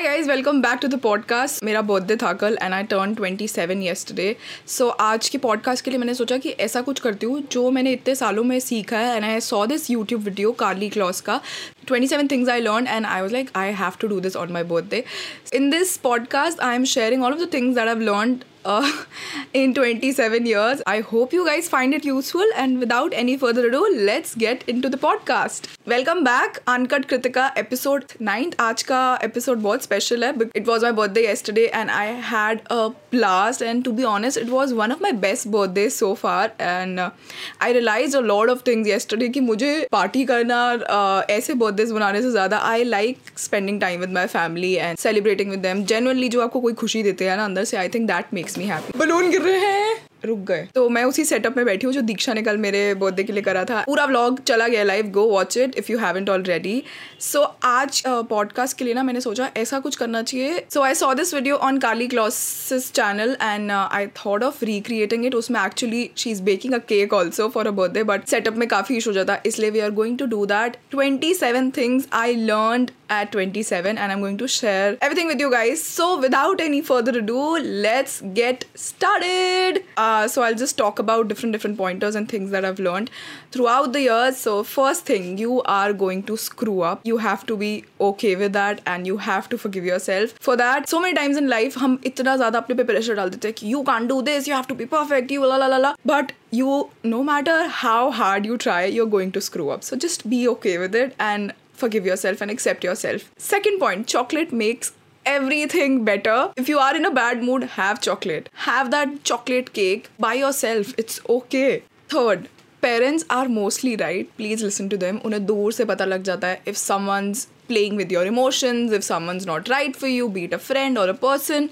Hi guys welcome back to the podcast मेरा birthday था कल and I turn twenty seven yesterday so आज की पॉडकास्ट के लिए मैंने सोचा कि ऐसा कुछ करती हूँ, जो मैंने इतने सालों में सीखा है and I saw this YouTube video Karlie Kloss का twenty seven things I learn and I was like I have to do this on my birthday in this podcast I am sharing all of the things that I've learn uh, in 27 years. I hope you guys find it useful. And without any further ado, let's get into the podcast. Welcome back, Uncut Kritika, episode 9. आज का episode बहुत special है. It was my birthday yesterday and I had a blast. And to be honest, it was one of my best birthdays so far. And uh, I realized a lot of things yesterday कि मुझे party करना uh, ऐसे birthdays बनाने से ज़्यादा I like spending time with my family and celebrating with them. Genuinely जो आपको कोई खुशी देते हैं ना अंदर से I think that makes me happy balloon गिर रहे हैं। रुक गए। तो मैं उसी सेटअप में बैठी हूँ जो दीक्षा ने कल मेरे बर्थडे के लिए करा था। पूरा व्लॉग चला गया live go watch it if you haven't already so आज पॉडकास्ट uh, के लिए ना मैंने सोचा ऐसा कुछ करना चाहिए। So I saw this video on Karlie Kloss's channel and I thought of recreating it उसमें actually she is baking a cake also for a birthday but setup में काफ़ी इशू जाता। है इसलिए we are going to do that twenty seven things I learn at 27 and I'm going to share everything with you guys. So without any further ado, let's get started. Uh, so I'll just talk about different different pointers and things that I've learned throughout the years. So first thing, you are going to screw up. You have to be okay with that and you have to forgive yourself for that. So many times in life हम इतना ज़्यादा अपने पे pressure डाल देते हैं कि you can't do this, you have to be perfect, you la la la la. But you, no matter how hard you try, you're going to screw up. So just be okay with it and forgive yourself and accept yourself. Second point chocolate makes everything better. If you are in a bad mood, have chocolate. Have that chocolate cake by yourself. It's okay. Third, parents are mostly right. Please listen to them. उन्हें दूर से पता लग जाता है if someone's playing with your emotions, if someone's not right for you, be it a friend or a person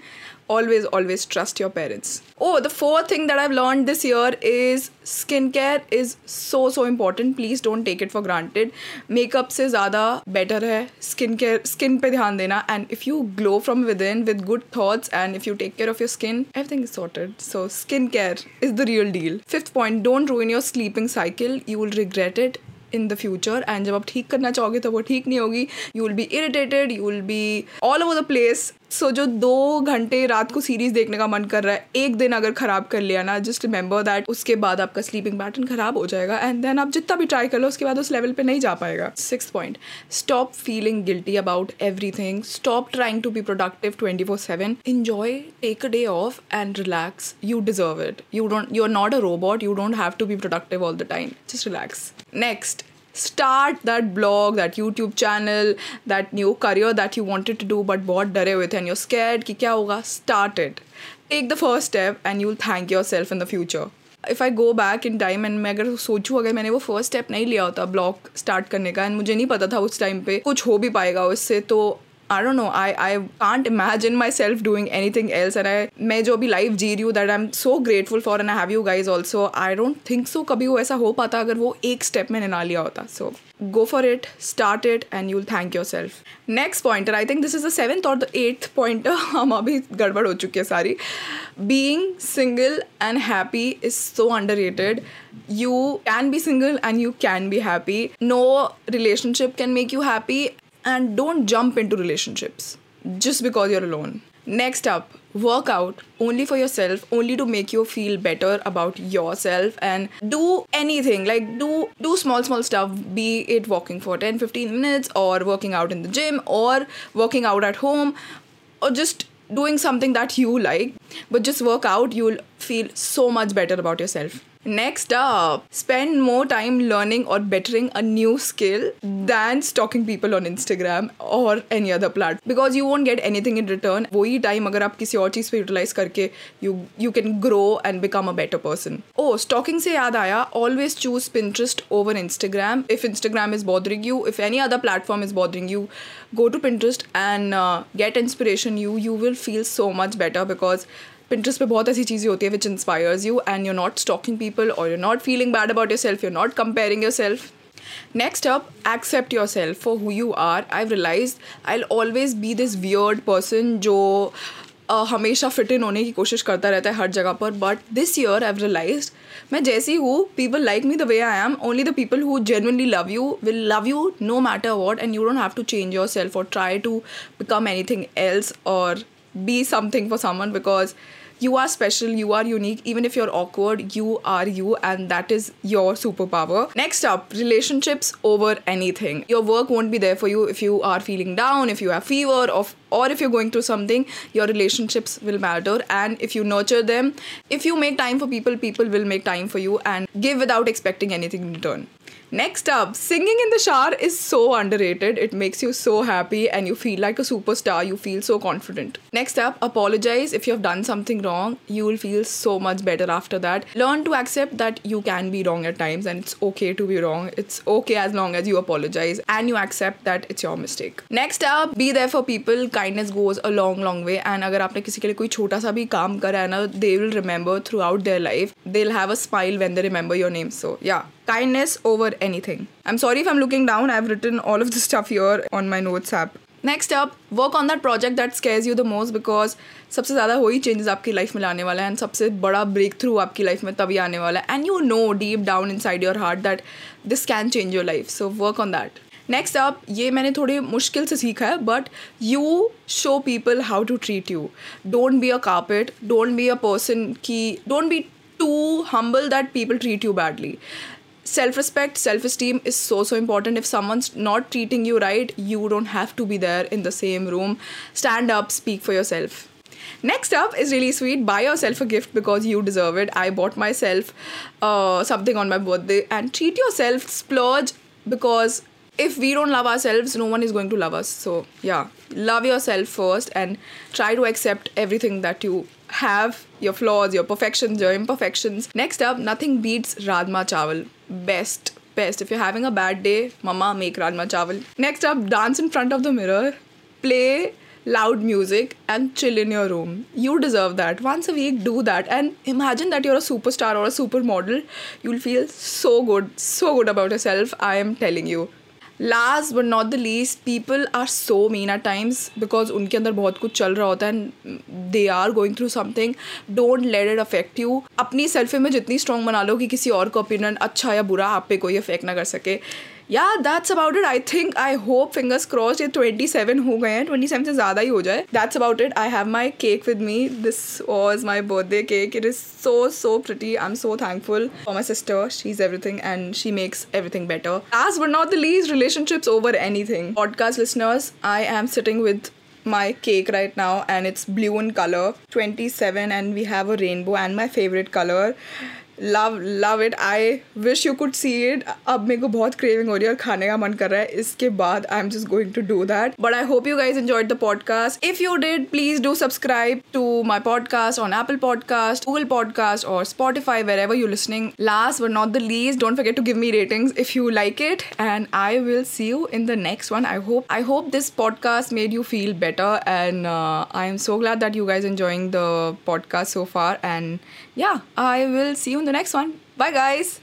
always always trust your parents oh the fourth thing that i've learned this year is skincare is so so important please don't take it for granted makeup se zyada better hai skincare skin pe dhyan dena and if you glow from within with good thoughts and if you take care of your skin everything is sorted so skincare is the real deal fifth point don't ruin your sleeping cycle you will regret it in the future and जब आप ठीक करना चाहोगे तो वो ठीक नहीं होगी you will be irritated you will be all over the place so so, जो दो घंटे रात को सीरीज़ देखने का मन कर रहा है एक दिन अगर खराब कर लिया ना जस्ट रिमेंबर दैट उसके बाद आपका स्लीपिंग पैटर्न खराब हो जाएगा एंड देन आप जितना भी ट्राई कर लो उसके बाद उस लेवल पे नहीं जा पाएगा। Six point stop feeling guilty about everything stop trying to be productive twenty four seven enjoy take a day off and relax you deserve it you don't you are not a robot you don't have to be productive all the time just relax next start that blog that youtube channel that new career that you wanted to do but बहुत हुए थे and you're scared कि क्या होगा start it take the first step and you'll thank yourself in the future if I go back in time and मैं अगर सोचूँ अगर मैंने वो फ़र्स्ट स्टेप नहीं लिया होता ब्लॉग स्टार्ट करने का एंड मुझे नहीं पता था उस टाइम पे कुछ हो भी पाएगा उससे तो I don't know. I I can't imagine myself doing anything else. And I मैं जो अभी life जी रही हूँ that I'm so grateful for and I have you guys also. I don't think so कभी वो ऐसा हो पाता अगर वो एक step मैंने ना लिया होता. So go for it, start it, and you'll thank yourself. Next pointer, I think this is the seventh or the eighth pointer. हम अभी गड़बड़ हो चुकी है सारी. Being single and happy is so underrated. You can be single and you can be happy. No relationship can make you happy and don't jump into relationships just because you're alone. Next up, work out only for yourself, only to make you feel better about yourself and do anything. Like do do small small stuff be it walking for 10 15 minutes or working out in the gym or working out at home or just doing something that you like. But just work out you'll feel so much better about yourself Next up, spend more time learning or bettering a new skill than stalking people on Instagram or any other platform because you won't get anything in return. वही time अगर आप किसी और चीज़ पे utilize करके you you can grow and become a better person. Oh, stalking से याद आया always choose Pinterest over Instagram. If Instagram is bothering you, if any other platform is bothering you, go to Pinterest and uh, get inspiration. You you will feel so much better because Pinterest पर बहुत ऐसी चीज़ें होती है which inspires you and you not stalking people और you not feeling bad about yourself you not comparing yourself next up accept yourself for who you are I realise I always be this weird person जो हमेशा fit in होने की कोशिश करता रहता है हर जगह पर but this year I realise मैं जैसी हूँ people like me the way I am only the people who genuinely love you will love you no matter what and you don't have to change yourself और try to become anything else और be something for someone because you are special, you are unique. Even if you're awkward, you are you, and that is your superpower. Next up, relationships over anything. Your work won't be there for you if you are feeling down, if you have fever, or, or if you're going through something. Your relationships will matter, and if you nurture them, if you make time for people, people will make time for you and give without expecting anything in return. Next up, singing in the shower is so underrated. It makes you so happy and you feel like a superstar. You feel so confident. Next up, apologize if you have done something wrong. You will feel so much better after that. Learn to accept that you can be wrong at times and it's okay to be wrong. It's okay as long as you apologize and you accept that it's your mistake. Next up, be there for people. Kindness goes a long, long way. And अगर आपने किसी के लिए कोई छोटा सा भी काम करा है ना, they will remember throughout their life. They'll have a smile when they remember your name. So yeah, kindness over anything. I'm sorry if I'm looking down. I've written all of this stuff here on my notes app. Next up work on that project that scares you the most because सबसे ज़्यादा वही changes आपकी life में लाने वाला है and सबसे बड़ा ब्रेक थ्रू आपकी लाइफ में तभी आने वाला है and you know deep down inside your heart that this can change your life so work on that next up ये मैंने थोड़ी मुश्किल से सीखा है but you show people how to treat you don't be a carpet don't be a person की don't be too humble that people treat you badly self respect, self esteem is so, so important. If someone's not treating you right, you don't have to be there in the same room. Stand up, speak for yourself. Next up is really sweet. Buy yourself a gift because you deserve it. I bought myself uh, something on my birthday and treat yourself, splurge because if we don't love ourselves, no one is going to love us. So, yeah, love yourself first and try to accept everything that you have your flaws, your perfections, your imperfections. Next up, nothing beats Rajma Chawal. Best. Best. If you're having a bad day, mama make Rajma Chawal. Next up, dance in front of the mirror. Play loud music and chill in your room. You deserve that. Once a week, do that. And imagine that you're a superstar or a supermodel. You'll feel so good, so good about yourself. I am telling you. Last but not the least people are so mean at times because उनके अंदर बहुत कुछ चल रहा होता है and they are going through something don't let it affect you अपनी selfie में जितनी स्ट्रॉन्ग बना लो कि किसी और का ओपिनियन अच्छा या बुरा आप पे कोई अफेक्ट ना कर सके. या that's about it I think I hope fingers cross ये ट्वेंटी सेवन हो गए हैं ट्वेंटी सेवन से ज़्यादा ही हो जाए that's about it I have my cake with me this was my birthday cake it is so so pretty I am so thankful for my sister she is everything and she makes everything better last but not the lease relationships over anything. Podcast listeners, I am sitting with my cake right now and it's blue in color 27 and we have a rainbow and my favorite color love love it I wish you could see it अब मेरे को बहुत craving हो रही है और खाने का मन कर रहा है इसके बाद I am just going to do that but I hope you guys enjoyed the podcast if you did please do subscribe to my podcast on Apple podcast Google podcast और Spotify wherever you listening last but not the least don't forget to give me ratings if you like it and I will see you in the next one i hope i hope this podcast made you feel better and uh, i am so glad that you guys enjoying the podcast so far and yeah i will see you in the next one. Bye guys